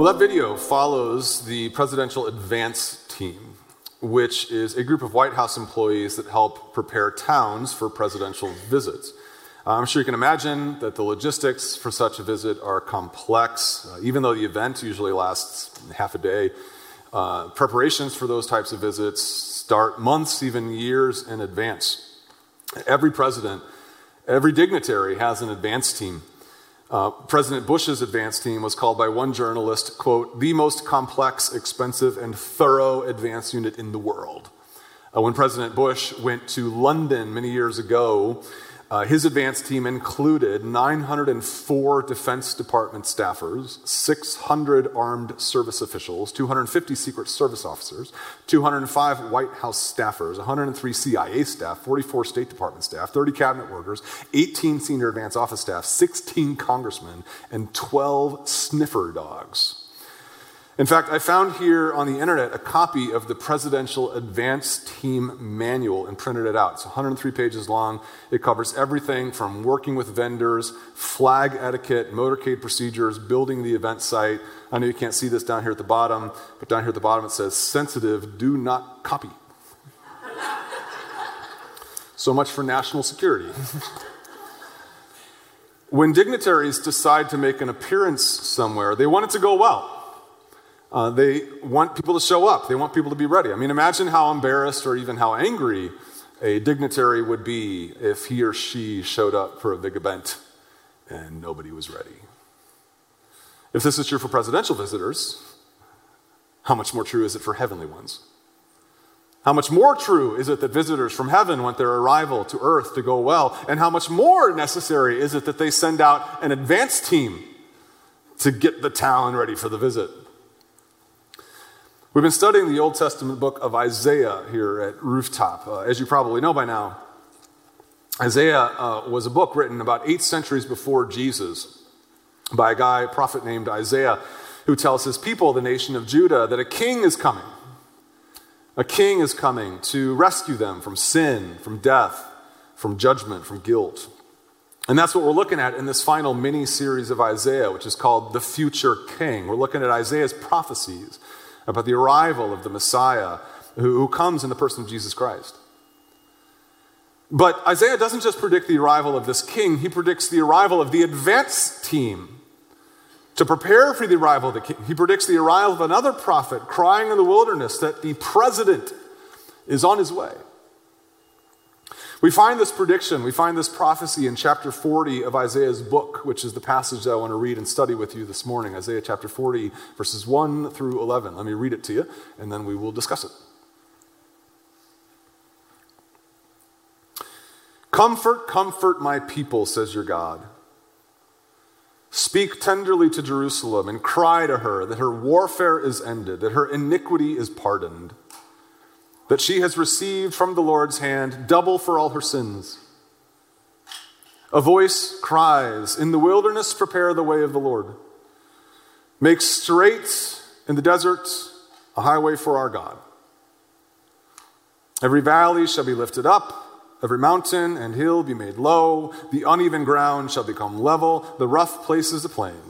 Well, that video follows the presidential advance team, which is a group of White House employees that help prepare towns for presidential visits. I'm sure you can imagine that the logistics for such a visit are complex. Uh, even though the event usually lasts half a day, uh, preparations for those types of visits start months, even years in advance. Every president, every dignitary has an advance team. Uh, President Bush's advance team was called by one journalist, quote, the most complex, expensive, and thorough advance unit in the world. Uh, when President Bush went to London many years ago, uh, his advance team included 904 Defense Department staffers, 600 armed service officials, 250 Secret Service officers, 205 White House staffers, 103 CIA staff, 44 State Department staff, 30 cabinet workers, 18 senior advance office staff, 16 congressmen, and 12 sniffer dogs. In fact, I found here on the internet a copy of the Presidential Advance Team Manual and printed it out. It's 103 pages long. It covers everything from working with vendors, flag etiquette, motorcade procedures, building the event site. I know you can't see this down here at the bottom, but down here at the bottom it says sensitive, do not copy. so much for national security. when dignitaries decide to make an appearance somewhere, they want it to go well. Uh, they want people to show up, they want people to be ready. I mean, imagine how embarrassed or even how angry a dignitary would be if he or she showed up for a big event and nobody was ready. If this is true for presidential visitors, how much more true is it for heavenly ones? How much more true is it that visitors from heaven want their arrival to earth to go well? And how much more necessary is it that they send out an advance team to get the town ready for the visit? We've been studying the Old Testament book of Isaiah here at Rooftop. Uh, as you probably know by now, Isaiah uh, was a book written about eight centuries before Jesus by a guy, a prophet named Isaiah, who tells his people, the nation of Judah, that a king is coming. A king is coming to rescue them from sin, from death, from judgment, from guilt. And that's what we're looking at in this final mini series of Isaiah, which is called The Future King. We're looking at Isaiah's prophecies about the arrival of the Messiah who, comes in the person of Jesus Christ. But Isaiah doesn't just predict the arrival of this king, he predicts the arrival of the advance team to prepare for the arrival of the king. He predicts the arrival of another prophet crying in the wilderness that the president is on his way. We find this prediction, we find this prophecy in chapter 40 of Isaiah's book, which is the passage that I want to read and study with you this morning. Isaiah chapter 40, verses 1 through 11. Let me read it to you, and then we will discuss it. Comfort, comfort my people, says your God. Speak tenderly to Jerusalem and cry to her that her warfare is ended, that her iniquity is pardoned that she has received from the Lord's hand double for all her sins. A voice cries, In the wilderness, prepare the way of the Lord. Make straight in the desert a highway for our God. Every valley shall be lifted up, every mountain and hill be made low, the uneven ground shall become level, the rough places a plain.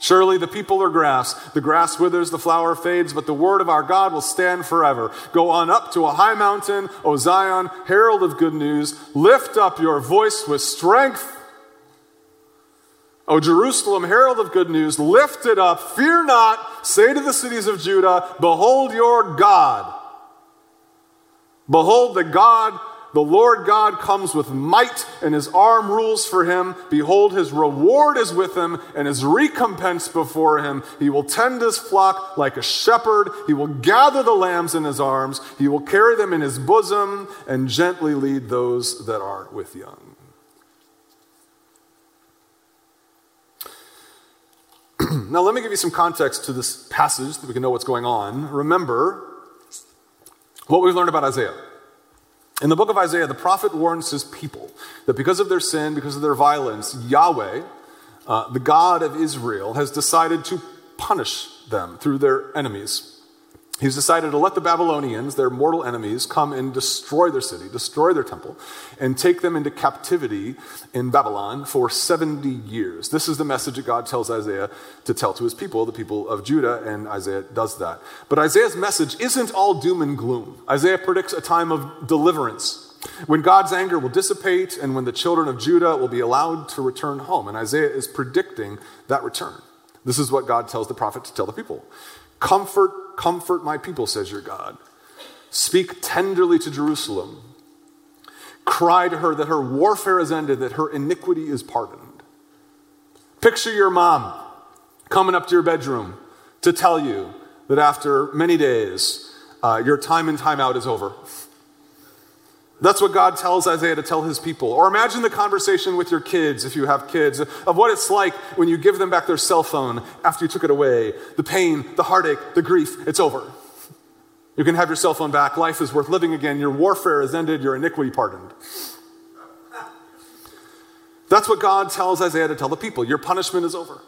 Surely the people are grass. The grass withers, the flower fades, but the word of our God will stand forever. Go on up to a high mountain, O Zion, herald of good news. Lift up your voice with strength. O Jerusalem, herald of good news, lift it up. Fear not. Say to the cities of Judah, Behold your God. Behold the God the Lord God comes with might, and his arm rules for him. Behold, his reward is with him, and his recompense before him. He will tend his flock like a shepherd. He will gather the lambs in his arms. He will carry them in his bosom, and gently lead those that are with young. now, let me give you some context to this passage that we can know what's going on. Remember what we've learned about Isaiah. In the book of Isaiah, the prophet warns his people that because of their sin, because of their violence, Yahweh, uh, the God of Israel, has decided to punish them through their enemies. He's decided to let the Babylonians, their mortal enemies, come and destroy their city, destroy their temple, and take them into captivity in Babylon for 70 years. This is the message that God tells Isaiah to tell to his people, the people of Judah, and Isaiah does that. But Isaiah's message isn't all doom and gloom. Isaiah predicts a time of deliverance when God's anger will dissipate and when the children of Judah will be allowed to return home. And Isaiah is predicting that return. This is what God tells the prophet to tell the people. Comfort, comfort my people, says your God. Speak tenderly to Jerusalem. Cry to her that her warfare is ended, that her iniquity is pardoned. Picture your mom coming up to your bedroom to tell you that after many days, uh, your time and time out is over. That's what God tells Isaiah to tell his people. Or imagine the conversation with your kids, if you have kids, of what it's like when you give them back their cell phone after you took it away. The pain, the heartache, the grief, it's over. You can have your cell phone back. Life is worth living again. Your warfare is ended. Your iniquity pardoned. That's what God tells Isaiah to tell the people. Your punishment is over.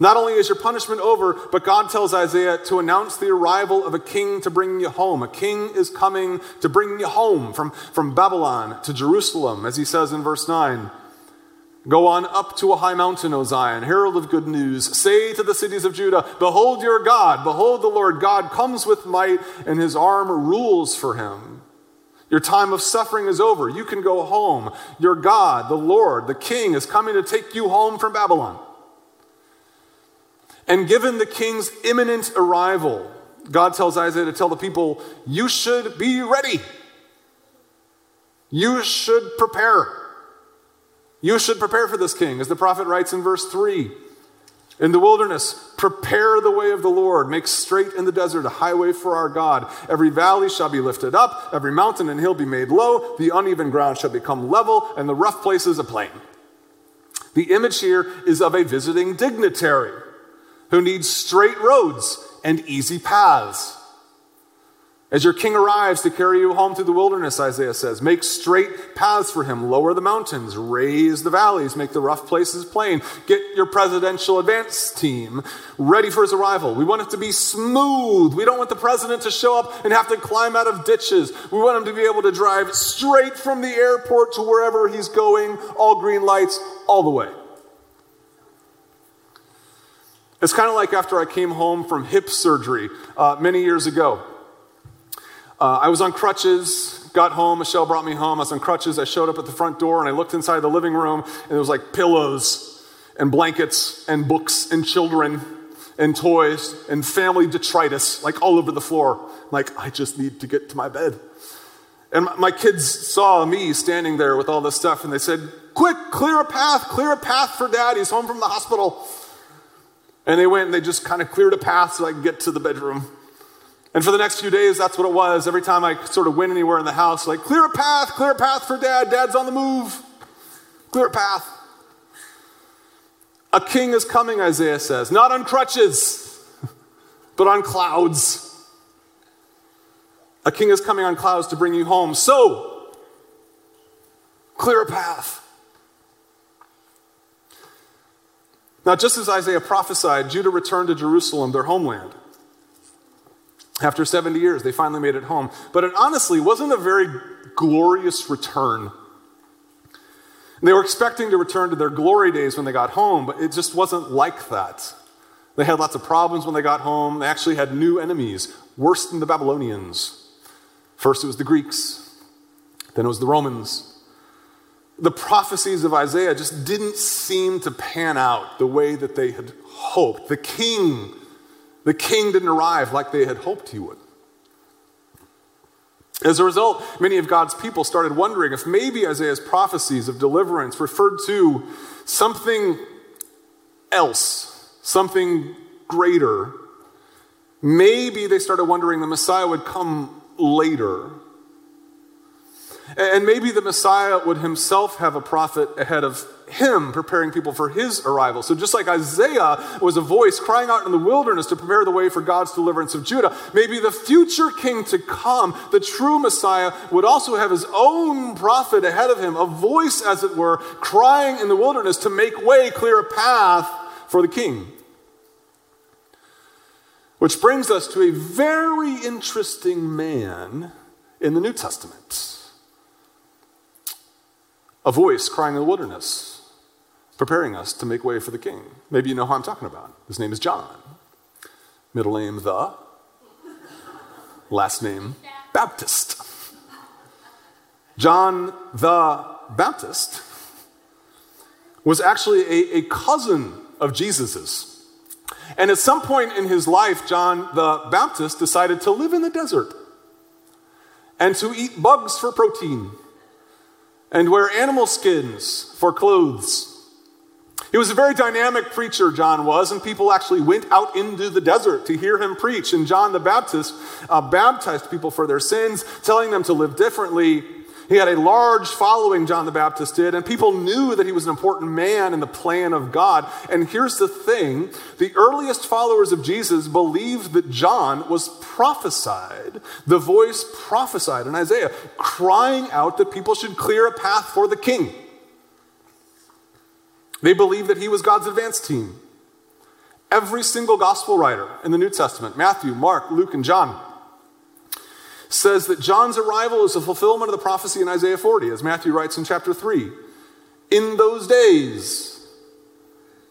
Not only is your punishment over, but God tells Isaiah to announce the arrival of a king to bring you home. A king is coming to bring you home from, from Babylon to Jerusalem, as he says in verse 9. Go on up to a high mountain, O Zion, herald of good news. Say to the cities of Judah, Behold your God, behold the Lord God comes with might, and his arm rules for him. Your time of suffering is over. You can go home. Your God, the Lord, the King, is coming to take you home from Babylon. And given the king's imminent arrival, God tells Isaiah to tell the people, You should be ready. You should prepare. You should prepare for this king, as the prophet writes in verse 3. In the wilderness, prepare the way of the Lord. Make straight in the desert a highway for our God. Every valley shall be lifted up, every mountain and hill be made low, the uneven ground shall become level, and the rough places a plain. The image here is of a visiting dignitary who needs straight roads and easy paths. As your king arrives to carry you home through the wilderness, Isaiah says, make straight paths for him, lower the mountains, raise the valleys, make the rough places plain. Get your presidential advance team ready for his arrival. We want it to be smooth. We don't want the president to show up and have to climb out of ditches. We want him to be able to drive straight from the airport to wherever he's going, all green lights, all the way. It's kind of like after I came home from hip surgery uh, many years ago. Uh, I was on crutches, got home, Michelle brought me home. I was on crutches. I showed up at the front door and I looked inside the living room and there was like pillows and blankets and books and children and toys and family detritus like all over the floor. Like, I just need to get to my bed. And my kids saw me standing there with all this stuff and they said, Quick, clear a path, clear a path for dad. He's home from the hospital. And they went and they just kind of cleared a path so I could get to the bedroom. And for the next few days, that's what it was. Every time I sort of went anywhere in the house, like, clear a path, clear a path for dad. Dad's on the move. Clear a path. A king is coming, Isaiah says, not on crutches, but on clouds. A king is coming on clouds to bring you home. So, clear a path. Now, just as Isaiah prophesied, Judah returned to Jerusalem, their homeland. After 70 years, they finally made it home. But it honestly wasn't a very glorious return. They were expecting to return to their glory days when they got home, but it just wasn't like that. They had lots of problems when they got home. They actually had new enemies, worse than the Babylonians. First, it was the Greeks, then, it was the Romans the prophecies of Isaiah just didn't seem to pan out the way that they had hoped. The king, the king didn't arrive like they had hoped he would. As a result, many of God's people started wondering if maybe Isaiah's prophecies of deliverance referred to something else, something greater. Maybe they started wondering the Messiah would come later. And maybe the Messiah would himself have a prophet ahead of him preparing people for his arrival. So, just like Isaiah was a voice crying out in the wilderness to prepare the way for God's deliverance of Judah, maybe the future king to come, the true Messiah, would also have his own prophet ahead of him, a voice, as it were, crying in the wilderness to make way, clear a path for the king. Which brings us to a very interesting man in the New Testament. A voice crying in the wilderness, preparing us to make way for the king. Maybe you know who I'm talking about. His name is John. Middle name, the. Last name, Baptist. John the Baptist was actually a, a cousin of Jesus's. And at some point in his life, John the Baptist decided to live in the desert and to eat bugs for protein and wear animal skins for clothes. He was a very dynamic preacher, John was, and people actually went out into the desert to hear him preach. And John the Baptist uh, baptized people for their sins, telling them to live differently he had a large following, John the Baptist did, and people knew that he was an important man in the plan of God. And here's the thing the earliest followers of Jesus believed that John was prophesied, the voice prophesied in Isaiah, crying out that people should clear a path for the king. They believed that he was God's advance team. Every single gospel writer in the New Testament Matthew, Mark, Luke, and John says that John's arrival is a fulfillment of the prophecy in Isaiah 40, as Matthew writes in chapter 3. In those days,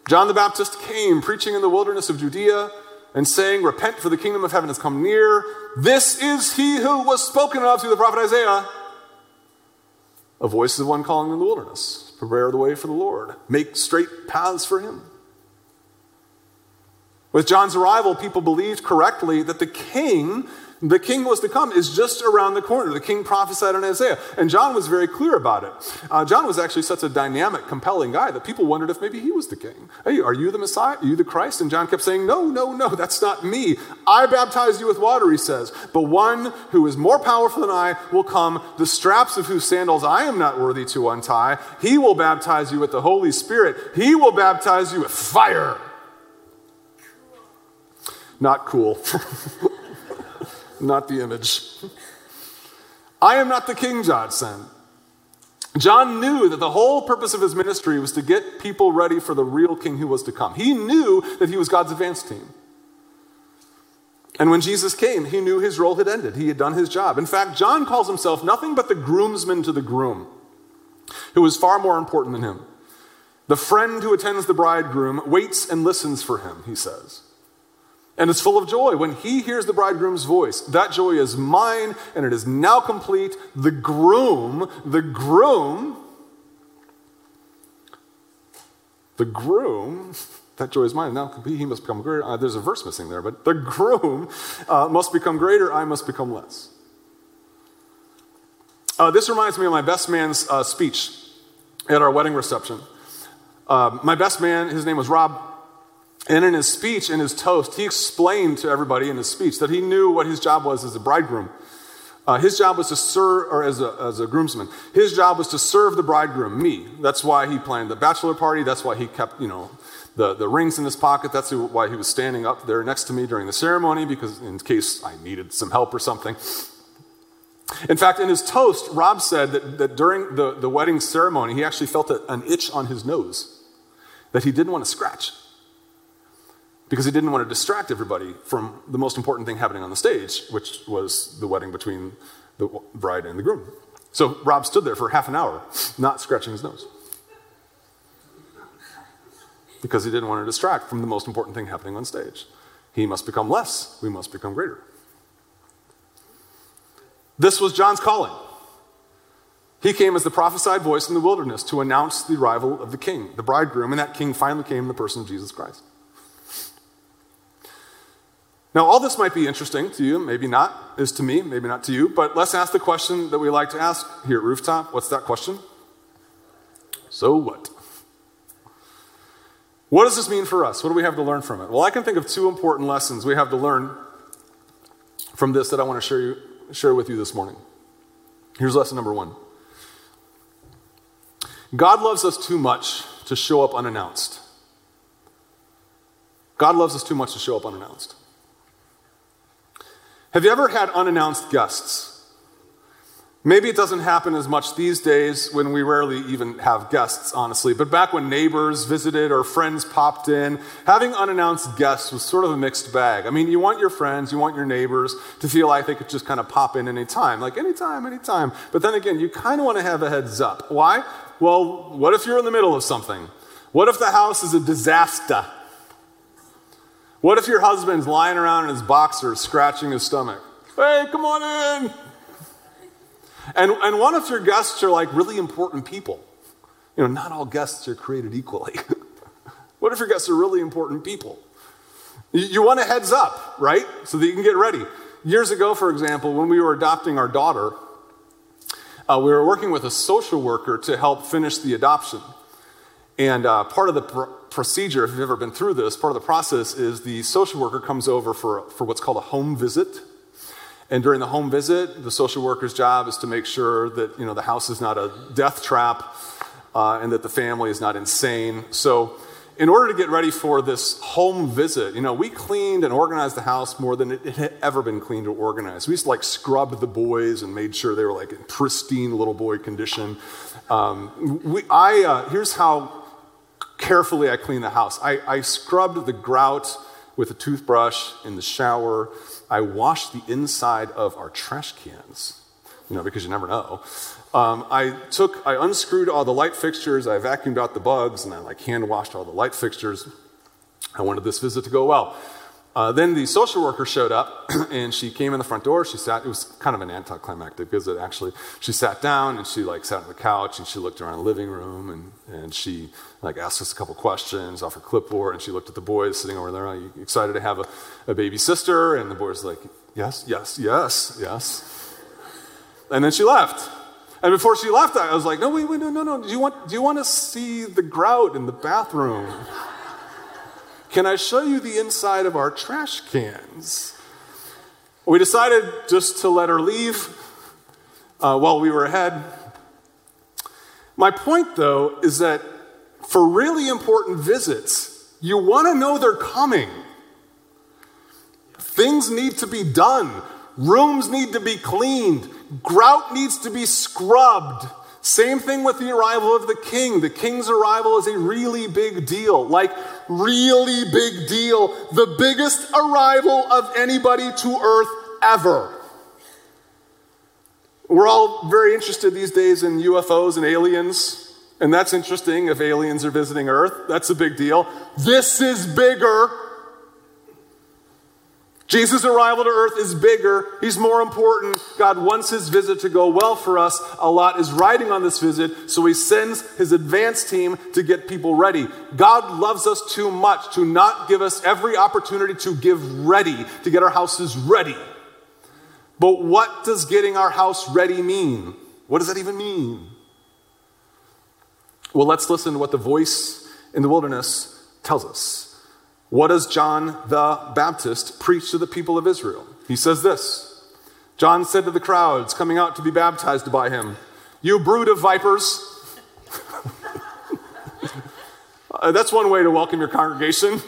John the Baptist came preaching in the wilderness of Judea and saying, Repent, for the kingdom of heaven has come near. This is he who was spoken of through the prophet Isaiah. A voice of one calling in the wilderness Prepare the way for the Lord, make straight paths for him. With John's arrival, people believed correctly that the king the king was to come is just around the corner. The king prophesied in Isaiah. And John was very clear about it. Uh, John was actually such a dynamic, compelling guy that people wondered if maybe he was the king. Hey, are you the Messiah? Are you the Christ? And John kept saying, No, no, no, that's not me. I baptize you with water, he says. But one who is more powerful than I will come, the straps of whose sandals I am not worthy to untie. He will baptize you with the Holy Spirit. He will baptize you with fire. Not cool. not the image. I am not the king, John said. John knew that the whole purpose of his ministry was to get people ready for the real king who was to come. He knew that he was God's advance team. And when Jesus came, he knew his role had ended. He had done his job. In fact, John calls himself nothing but the groomsman to the groom, who is far more important than him. The friend who attends the bridegroom waits and listens for him, he says and is full of joy when he hears the bridegroom's voice. That joy is mine, and it is now complete. The groom, the groom, the groom, that joy is mine. Now complete. he must become greater. Uh, there's a verse missing there, but the groom uh, must become greater, I must become less. Uh, this reminds me of my best man's uh, speech at our wedding reception. Uh, my best man, his name was Rob and in his speech, in his toast, he explained to everybody in his speech that he knew what his job was as a bridegroom. Uh, his job was to serve, or as a, as a groomsman, his job was to serve the bridegroom, me. That's why he planned the bachelor party. That's why he kept, you know, the, the rings in his pocket. That's why he was standing up there next to me during the ceremony, because in case I needed some help or something. In fact, in his toast, Rob said that, that during the, the wedding ceremony, he actually felt a, an itch on his nose that he didn't want to scratch because he didn't want to distract everybody from the most important thing happening on the stage, which was the wedding between the bride and the groom. So Rob stood there for half an hour, not scratching his nose. Because he didn't want to distract from the most important thing happening on stage. He must become less, we must become greater. This was John's calling. He came as the prophesied voice in the wilderness to announce the arrival of the king, the bridegroom, and that king finally came in the person of Jesus Christ. Now, all this might be interesting to you, maybe not, is to me, maybe not to you, but let's ask the question that we like to ask here at Rooftop. What's that question? So what? What does this mean for us? What do we have to learn from it? Well, I can think of two important lessons we have to learn from this that I want to share, you, share with you this morning. Here's lesson number one God loves us too much to show up unannounced. God loves us too much to show up unannounced. Have you ever had unannounced guests? Maybe it doesn't happen as much these days when we rarely even have guests, honestly. But back when neighbors visited or friends popped in, having unannounced guests was sort of a mixed bag. I mean, you want your friends, you want your neighbors to feel like they could just kind of pop in anytime, like anytime, anytime. But then again, you kind of want to have a heads up. Why? Well, what if you're in the middle of something? What if the house is a disaster? What if your husband's lying around in his boxers scratching his stomach? Hey, come on in! And, and what if your guests are like really important people? You know, not all guests are created equally. what if your guests are really important people? You, you want a heads up, right? So that you can get ready. Years ago, for example, when we were adopting our daughter, uh, we were working with a social worker to help finish the adoption. And uh, part of the pr- procedure, if you've ever been through this, part of the process is the social worker comes over for, for what's called a home visit. And during the home visit, the social worker's job is to make sure that you know, the house is not a death trap uh, and that the family is not insane. So, in order to get ready for this home visit, you know, we cleaned and organized the house more than it had ever been cleaned or organized. We just like scrubbed the boys and made sure they were like in pristine little boy condition. Um, we, I, uh, here's how carefully I cleaned the house. I, I scrubbed the grout with a toothbrush in the shower. I washed the inside of our trash cans, you know, because you never know. Um, I took, I unscrewed all the light fixtures, I vacuumed out the bugs, and I like hand washed all the light fixtures. I wanted this visit to go well. Uh, then the social worker showed up and she came in the front door. She sat, it was kind of an anticlimactic visit actually. She sat down and she like sat on the couch and she looked around the living room and, and she like asked us a couple questions off her clipboard and she looked at the boys sitting over there. Are you excited to have a, a baby sister? And the boys like, yes, yes, yes, yes. And then she left. And before she left, I was like, no, wait, wait, no, no, no. Do you want, do you want to see the grout in the bathroom? Can I show you the inside of our trash cans? We decided just to let her leave uh, while we were ahead. My point, though, is that for really important visits, you want to know they're coming. Things need to be done, rooms need to be cleaned, grout needs to be scrubbed. Same thing with the arrival of the king. The king's arrival is a really big deal. Like, really big deal. The biggest arrival of anybody to earth ever. We're all very interested these days in UFOs and aliens, and that's interesting if aliens are visiting Earth. That's a big deal. This is bigger. Jesus' arrival to earth is bigger. He's more important. God wants his visit to go well for us. A lot is riding on this visit, so he sends his advance team to get people ready. God loves us too much to not give us every opportunity to give ready, to get our houses ready. But what does getting our house ready mean? What does that even mean? Well, let's listen to what the voice in the wilderness tells us. What does John the Baptist preach to the people of Israel? He says this John said to the crowds coming out to be baptized by him, You brood of vipers. uh, that's one way to welcome your congregation.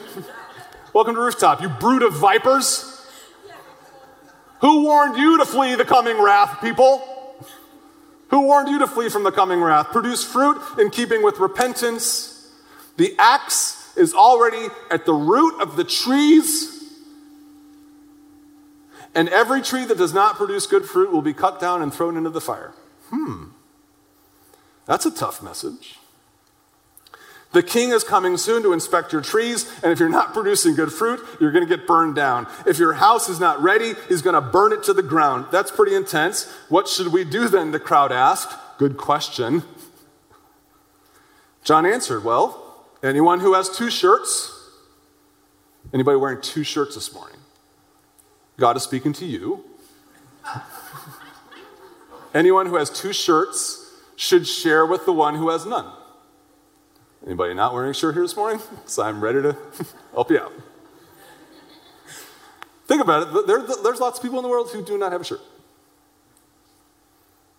welcome to Rooftop. You brood of vipers. Who warned you to flee the coming wrath, people? Who warned you to flee from the coming wrath? Produce fruit in keeping with repentance. The axe is already at the root of the trees. And every tree that does not produce good fruit will be cut down and thrown into the fire. Hmm. That's a tough message. The king is coming soon to inspect your trees, and if you're not producing good fruit, you're going to get burned down. If your house is not ready, he's going to burn it to the ground. That's pretty intense. What should we do then? The crowd asked. Good question. John answered, Well, Anyone who has two shirts? Anybody wearing two shirts this morning? God is speaking to you. Anyone who has two shirts should share with the one who has none. Anybody not wearing a shirt here this morning? So I'm ready to help you out. Think about it. There, there's lots of people in the world who do not have a shirt.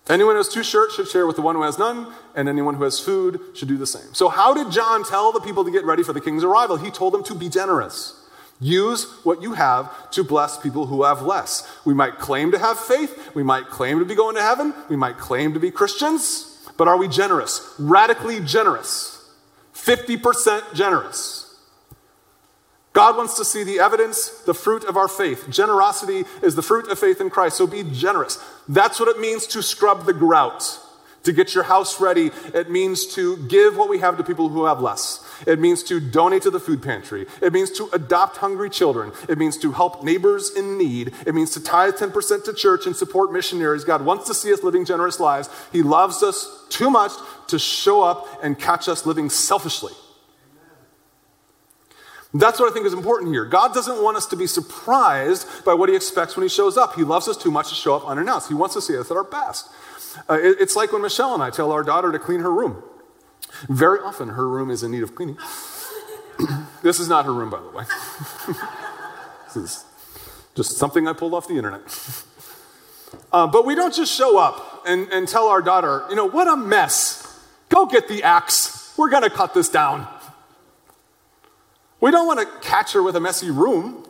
Anyone who has two shirts should share with the one who has none, and anyone who has food should do the same. So, how did John tell the people to get ready for the king's arrival? He told them to be generous. Use what you have to bless people who have less. We might claim to have faith. We might claim to be going to heaven. We might claim to be Christians. But are we generous? Radically generous. 50% generous. God wants to see the evidence, the fruit of our faith. Generosity is the fruit of faith in Christ, so be generous. That's what it means to scrub the grout, to get your house ready. It means to give what we have to people who have less. It means to donate to the food pantry. It means to adopt hungry children. It means to help neighbors in need. It means to tithe 10% to church and support missionaries. God wants to see us living generous lives. He loves us too much to show up and catch us living selfishly. That's what I think is important here. God doesn't want us to be surprised by what he expects when he shows up. He loves us too much to show up unannounced. He wants to see us at our best. Uh, it, it's like when Michelle and I tell our daughter to clean her room. Very often, her room is in need of cleaning. this is not her room, by the way. this is just something I pulled off the internet. Uh, but we don't just show up and, and tell our daughter, you know, what a mess. Go get the axe. We're going to cut this down. We don't want to catch her with a messy room.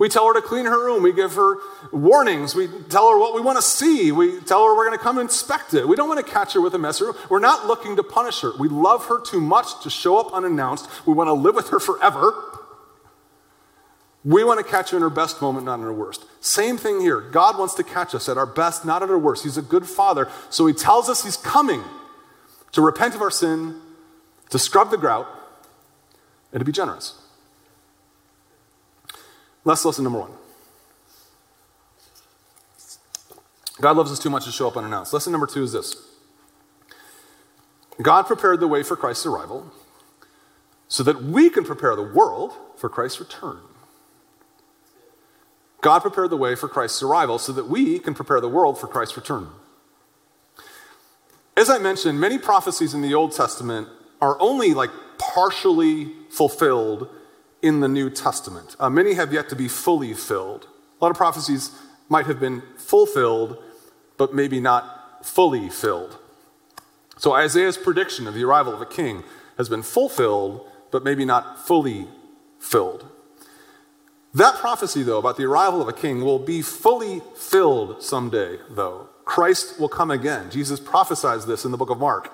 We tell her to clean her room. We give her warnings. We tell her what we want to see. We tell her we're going to come inspect it. We don't want to catch her with a messy room. We're not looking to punish her. We love her too much to show up unannounced. We want to live with her forever. We want to catch her in her best moment, not in her worst. Same thing here. God wants to catch us at our best, not at our worst. He's a good father. So he tells us he's coming to repent of our sin, to scrub the grout, and to be generous. Let's lesson number one. God loves us too much to show up unannounced. Lesson number two is this God prepared the way for Christ's arrival so that we can prepare the world for Christ's return. God prepared the way for Christ's arrival so that we can prepare the world for Christ's return. As I mentioned, many prophecies in the Old Testament are only like partially fulfilled in the New Testament. Uh, many have yet to be fully filled. A lot of prophecies might have been fulfilled, but maybe not fully filled. So Isaiah's prediction of the arrival of a king has been fulfilled, but maybe not fully filled. That prophecy, though, about the arrival of a king will be fully filled someday, though. Christ will come again. Jesus prophesies this in the book of Mark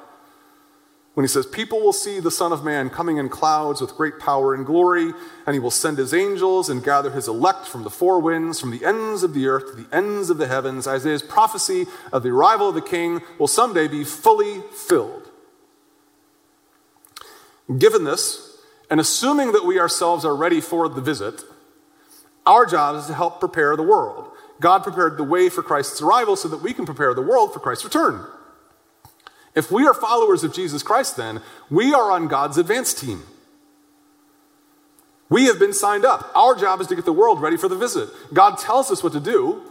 when he says, People will see the Son of Man coming in clouds with great power and glory, and he will send his angels and gather his elect from the four winds, from the ends of the earth to the ends of the heavens. Isaiah's prophecy of the arrival of the king will someday be fully filled. Given this, and assuming that we ourselves are ready for the visit, our job is to help prepare the world. God prepared the way for Christ's arrival so that we can prepare the world for Christ's return. If we are followers of Jesus Christ, then we are on God's advance team. We have been signed up. Our job is to get the world ready for the visit. God tells us what to do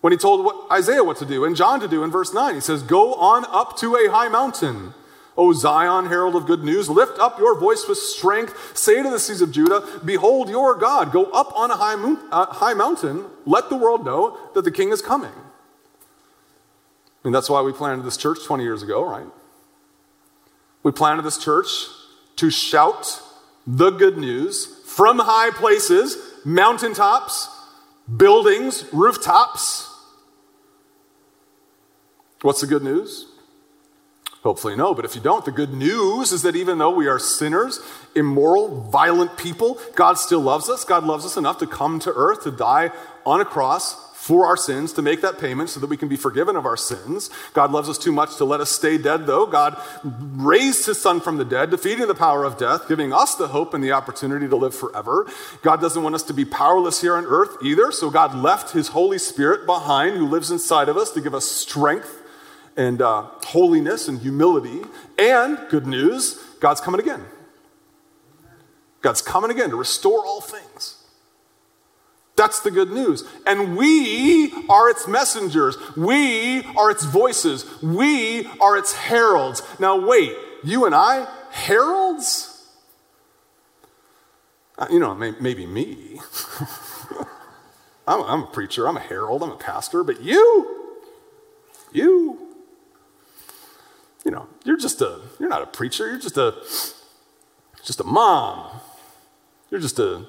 when he told Isaiah what to do and John to do in verse 9. He says, Go on up to a high mountain. O Zion, herald of good news, lift up your voice with strength. Say to the seas of Judah, Behold your God. Go up on a high, mo- uh, high mountain. Let the world know that the king is coming mean, that's why we planted this church 20 years ago, right? We planted this church to shout the good news from high places, mountaintops, buildings, rooftops. What's the good news? Hopefully, no, but if you don't, the good news is that even though we are sinners, immoral, violent people, God still loves us. God loves us enough to come to earth to die on a cross for our sins, to make that payment so that we can be forgiven of our sins. God loves us too much to let us stay dead, though. God raised his son from the dead, defeating the power of death, giving us the hope and the opportunity to live forever. God doesn't want us to be powerless here on earth either, so God left his Holy Spirit behind, who lives inside of us to give us strength and uh, holiness and humility. And good news, God's coming again. God's coming again to restore all things. That's the good news. And we are its messengers. We are its voices. We are its heralds. Now, wait, you and I, heralds? Uh, you know, maybe me. I'm, I'm a preacher, I'm a herald, I'm a pastor, but you? You, you know, you're just a, you're not a preacher, you're just a, just a mom. You're just a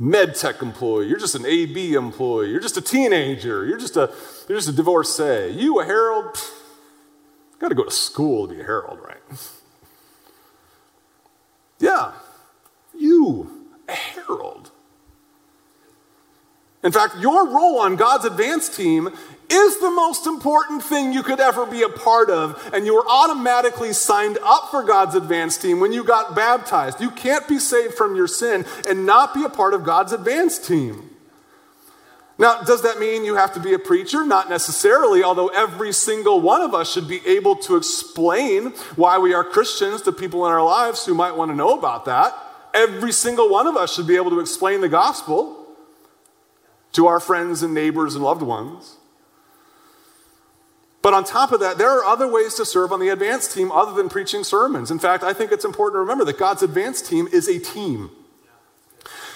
med tech employee. You're just an AB employee. You're just a teenager. You're just a, you're just a divorcee. You, a herald? Got to go to school to be a herald, right? Yeah, you, a herald. In fact, your role on God's advance team is the most important thing you could ever be a part of, and you were automatically signed up for God's advance team when you got baptized. You can't be saved from your sin and not be a part of God's advance team. Now, does that mean you have to be a preacher? Not necessarily, although every single one of us should be able to explain why we are Christians to people in our lives who might want to know about that. Every single one of us should be able to explain the gospel to our friends and neighbors and loved ones. But on top of that, there are other ways to serve on the advance team other than preaching sermons. In fact, I think it's important to remember that God's advance team is a team.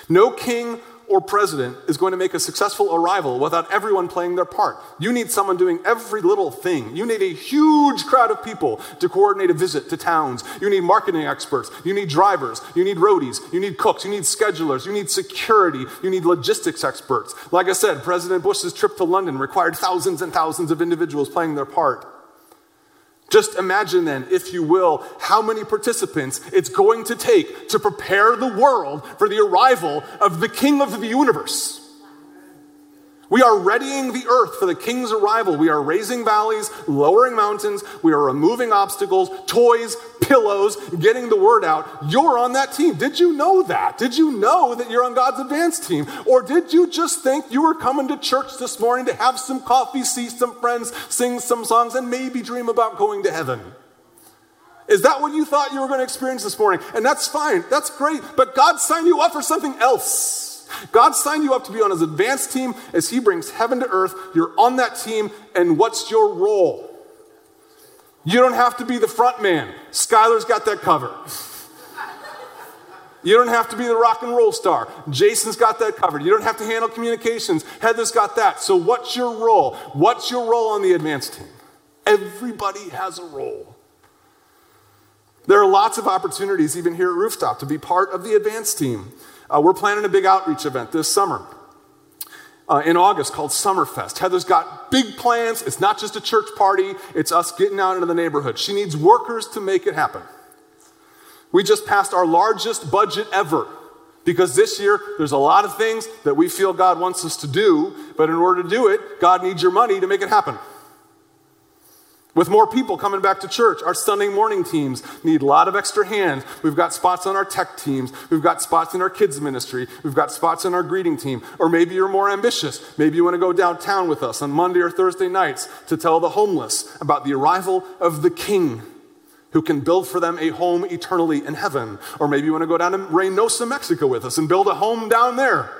No king or president is going to make a successful arrival without everyone playing their part. You need someone doing every little thing. You need a huge crowd of people to coordinate a visit to towns. You need marketing experts. You need drivers. You need roadies. You need cooks. You need schedulers. You need security. You need logistics experts. Like I said, President Bush's trip to London required thousands and thousands of individuals playing their part. Just imagine then, if you will, how many participants it's going to take to prepare the world for the arrival of the King of the universe. We are readying the earth for the king's arrival. We are raising valleys, lowering mountains. We are removing obstacles, toys, pillows, getting the word out. You're on that team. Did you know that? Did you know that you're on God's advance team? Or did you just think you were coming to church this morning to have some coffee, see some friends, sing some songs, and maybe dream about going to heaven? Is that what you thought you were going to experience this morning? And that's fine. That's great. But God signed you up for something else. God signed you up to be on his advanced team as he brings heaven to earth. You're on that team, and what's your role? You don't have to be the front man. Skylar's got that covered. You don't have to be the rock and roll star. Jason's got that covered. You don't have to handle communications. Heather's got that. So, what's your role? What's your role on the advanced team? Everybody has a role. There are lots of opportunities, even here at Rooftop, to be part of the advanced team. Uh, we're planning a big outreach event this summer. Uh, in August called Summerfest. Heather's got big plans. It's not just a church party, it's us getting out into the neighborhood. She needs workers to make it happen. We just passed our largest budget ever because this year there's a lot of things that we feel God wants us to do, but in order to do it, God needs your money to make it happen. With more people coming back to church, our Sunday morning teams need a lot of extra hands. We've got spots on our tech teams. We've got spots in our kids' ministry. We've got spots in our greeting team. Or maybe you're more ambitious. Maybe you want to go downtown with us on Monday or Thursday nights to tell the homeless about the arrival of the King who can build for them a home eternally in heaven. Or maybe you want to go down to Reynosa, Mexico with us and build a home down there.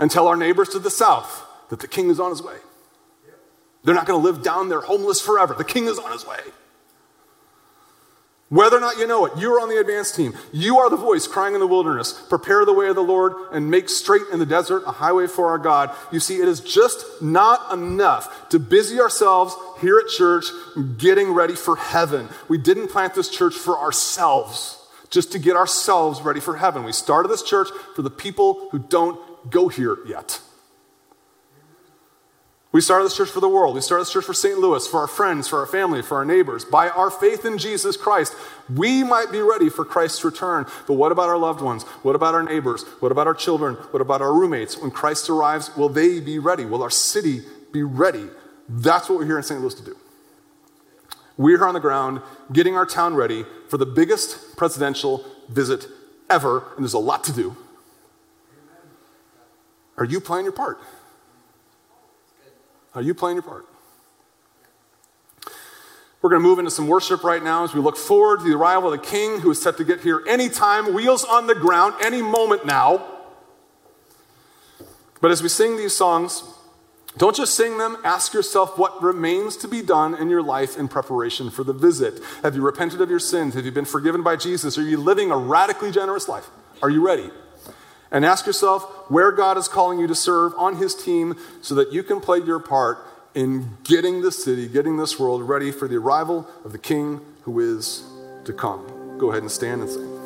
And tell our neighbors to the south that the King is on his way. They're not going to live down there homeless forever. The king is on his way. Whether or not you know it, you're on the advance team. You are the voice crying in the wilderness, prepare the way of the Lord and make straight in the desert a highway for our God. You see, it is just not enough to busy ourselves here at church getting ready for heaven. We didn't plant this church for ourselves, just to get ourselves ready for heaven. We started this church for the people who don't go here yet. We started this church for the world. We started this church for St. Louis, for our friends, for our family, for our neighbors. By our faith in Jesus Christ, we might be ready for Christ's return. But what about our loved ones? What about our neighbors? What about our children? What about our roommates? When Christ arrives, will they be ready? Will our city be ready? That's what we're here in St. Louis to do. We're here on the ground getting our town ready for the biggest presidential visit ever, and there's a lot to do. Are you playing your part? Are you playing your part? We're going to move into some worship right now as we look forward to the arrival of the King who is set to get here anytime, wheels on the ground, any moment now. But as we sing these songs, don't just sing them, ask yourself what remains to be done in your life in preparation for the visit. Have you repented of your sins? Have you been forgiven by Jesus? Are you living a radically generous life? Are you ready? And ask yourself where God is calling you to serve on His team so that you can play your part in getting this city, getting this world ready for the arrival of the King who is to come. Go ahead and stand and sing.